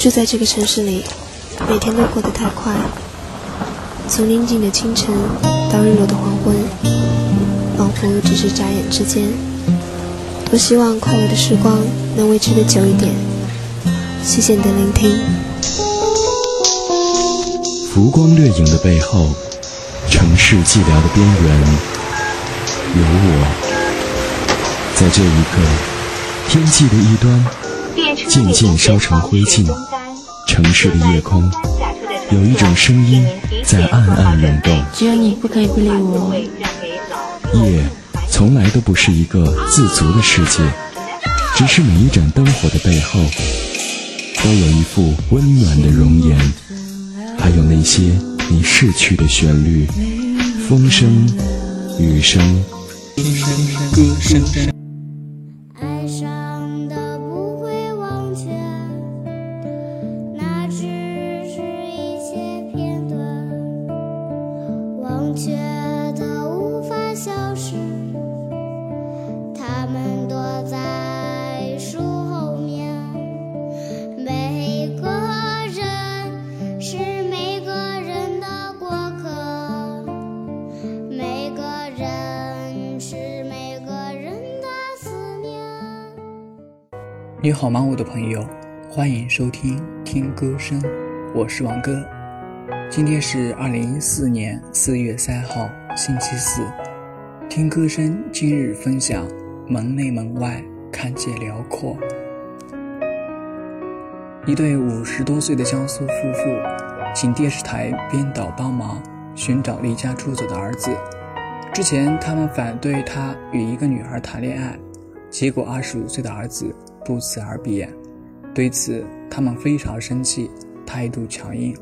住在这个城市里，每天都过得太快。从宁静的清晨到日落的黄昏，仿佛只是眨眼之间。多希望快乐的时光能维持的久一点。谢谢你的聆听。浮光掠影的背后，城市寂寥的边缘，有我，在这一刻，天际的一端渐渐烧成灰烬。城市的夜空，有一种声音在暗暗涌动。只有你不可以不理我。夜从来都不是一个自足的世界，只是每一盏灯火的背后，都有一副温暖的容颜，还有那些你逝去的旋律，风声、雨声、歌声。你好吗，我的朋友？欢迎收听听歌声，我是王哥。今天是二零一四年四月三号，星期四。听歌声今日分享：门内门外看见辽阔。一对五十多岁的江苏夫妇，请电视台编导帮忙寻找离家出走的儿子。之前他们反对他与一个女孩谈恋爱，结果二十五岁的儿子。不辞而别，对此他们非常生气，态度强硬，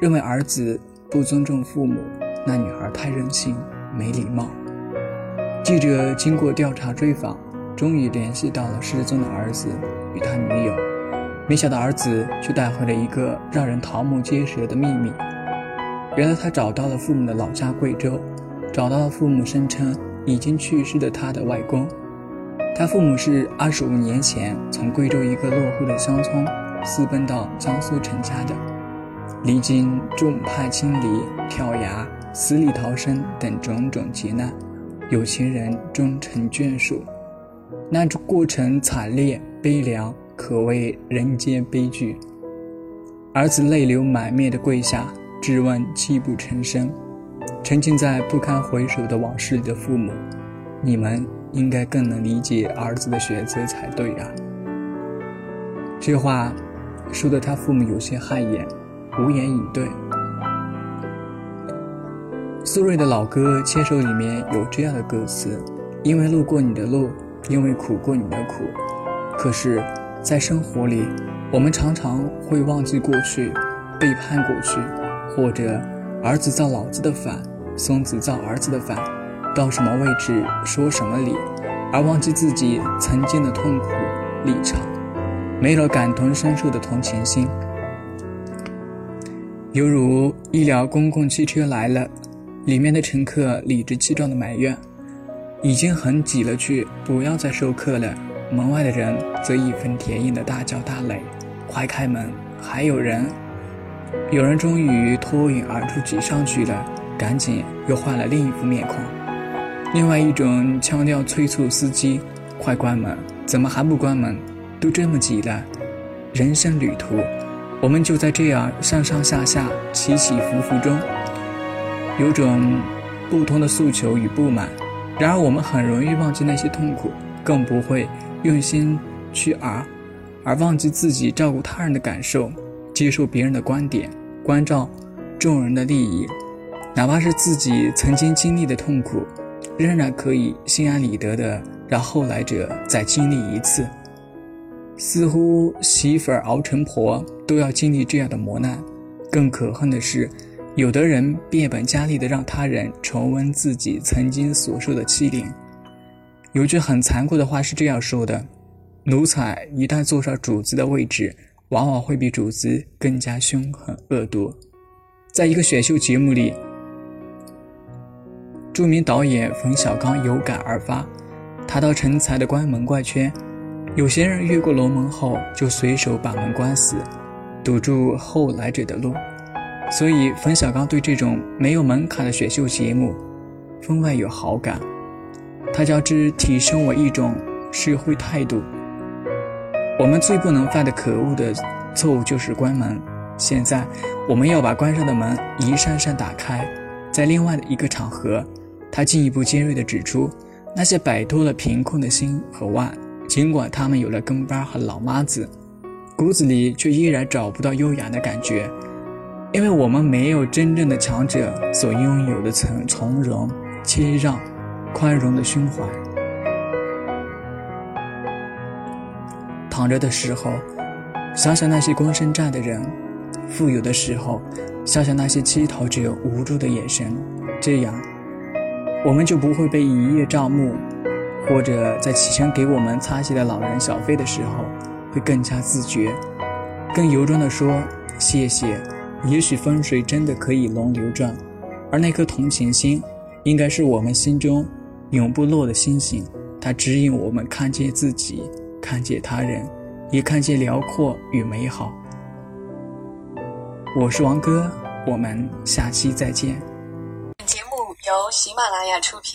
认为儿子不尊重父母，那女孩太任性，没礼貌。记者经过调查追访，终于联系到了失踪的儿子与他女友，没想到儿子却带回了一个让人瞠目结舌的秘密。原来他找到了父母的老家贵州，找到了父母声称已经去世的他的外公。他父母是二十五年前从贵州一个落后的乡村私奔到江苏成家的，历经众叛亲离、跳崖、死里逃生等种种劫难，有情人终成眷属。那过程惨烈悲凉，可谓人间悲剧。儿子泪流满面的跪下，质问泣不成声。沉浸在不堪回首的往事里的父母，你们。应该更能理解儿子的选择才对啊！这话说的他父母有些汗颜，无言以对。苏芮的老歌《牵手》里面有这样的歌词：“因为路过你的路，因为苦过你的苦。”可是，在生活里，我们常常会忘记过去，背叛过去，或者儿子造老子的反，孙子造儿子的反。到什么位置说什么理，而忘记自己曾经的痛苦立场，没了感同身受的同情心。犹如一辆公共汽车来了，里面的乘客理直气壮的埋怨：“已经很挤了，去不要再授课了。”门外的人则义愤填膺的大叫大擂：“快开门，还有人！”有人终于脱颖而出挤上去了，赶紧又换了另一副面孔。另外一种腔调催促司机：“快关门！怎么还不关门？都这么急了。”人生旅途，我们就在这样上上下下、起起伏伏中，有种不同的诉求与不满。然而，我们很容易忘记那些痛苦，更不会用心去而，而忘记自己照顾他人的感受，接受别人的观点，关照众人的利益，哪怕是自己曾经经历的痛苦。仍然可以心安理得的让后来者再经历一次，似乎媳妇儿熬成婆都要经历这样的磨难。更可恨的是，有的人变本加厉的让他人重温自己曾经所受的欺凌。有句很残酷的话是这样说的：奴才一旦坐上主子的位置，往往会比主子更加凶狠恶毒。在一个选秀节目里。著名导演冯小刚有感而发，谈到成才的关门怪圈。有些人越过龙门后就随手把门关死，堵住后来者的路。所以，冯小刚对这种没有门槛的选秀节目，分外有好感。他叫之提升为一种社会态度。我们最不能犯的可恶的错误就是关门。现在，我们要把关上的门一扇扇打开。在另外的一个场合，他进一步尖锐地指出，那些摆脱了贫困的心和腕，尽管他们有了跟班和老妈子，骨子里却依然找不到优雅的感觉。因为我们没有真正的强者所拥有的从从容、谦让、宽容的胸怀。躺着的时候，想想那些光身站的人；富有的时候，想想那些乞讨者无助的眼神。这样，我们就不会被一叶障目，或者在起身给我们擦鞋的老人小费的时候，会更加自觉，更由衷地说谢谢。也许风水真的可以轮流转，而那颗同情心，应该是我们心中永不落的星星，它指引我们看见自己，看见他人，也看见辽阔与美好。我是王哥，我们下期再见。由喜马拉雅出品。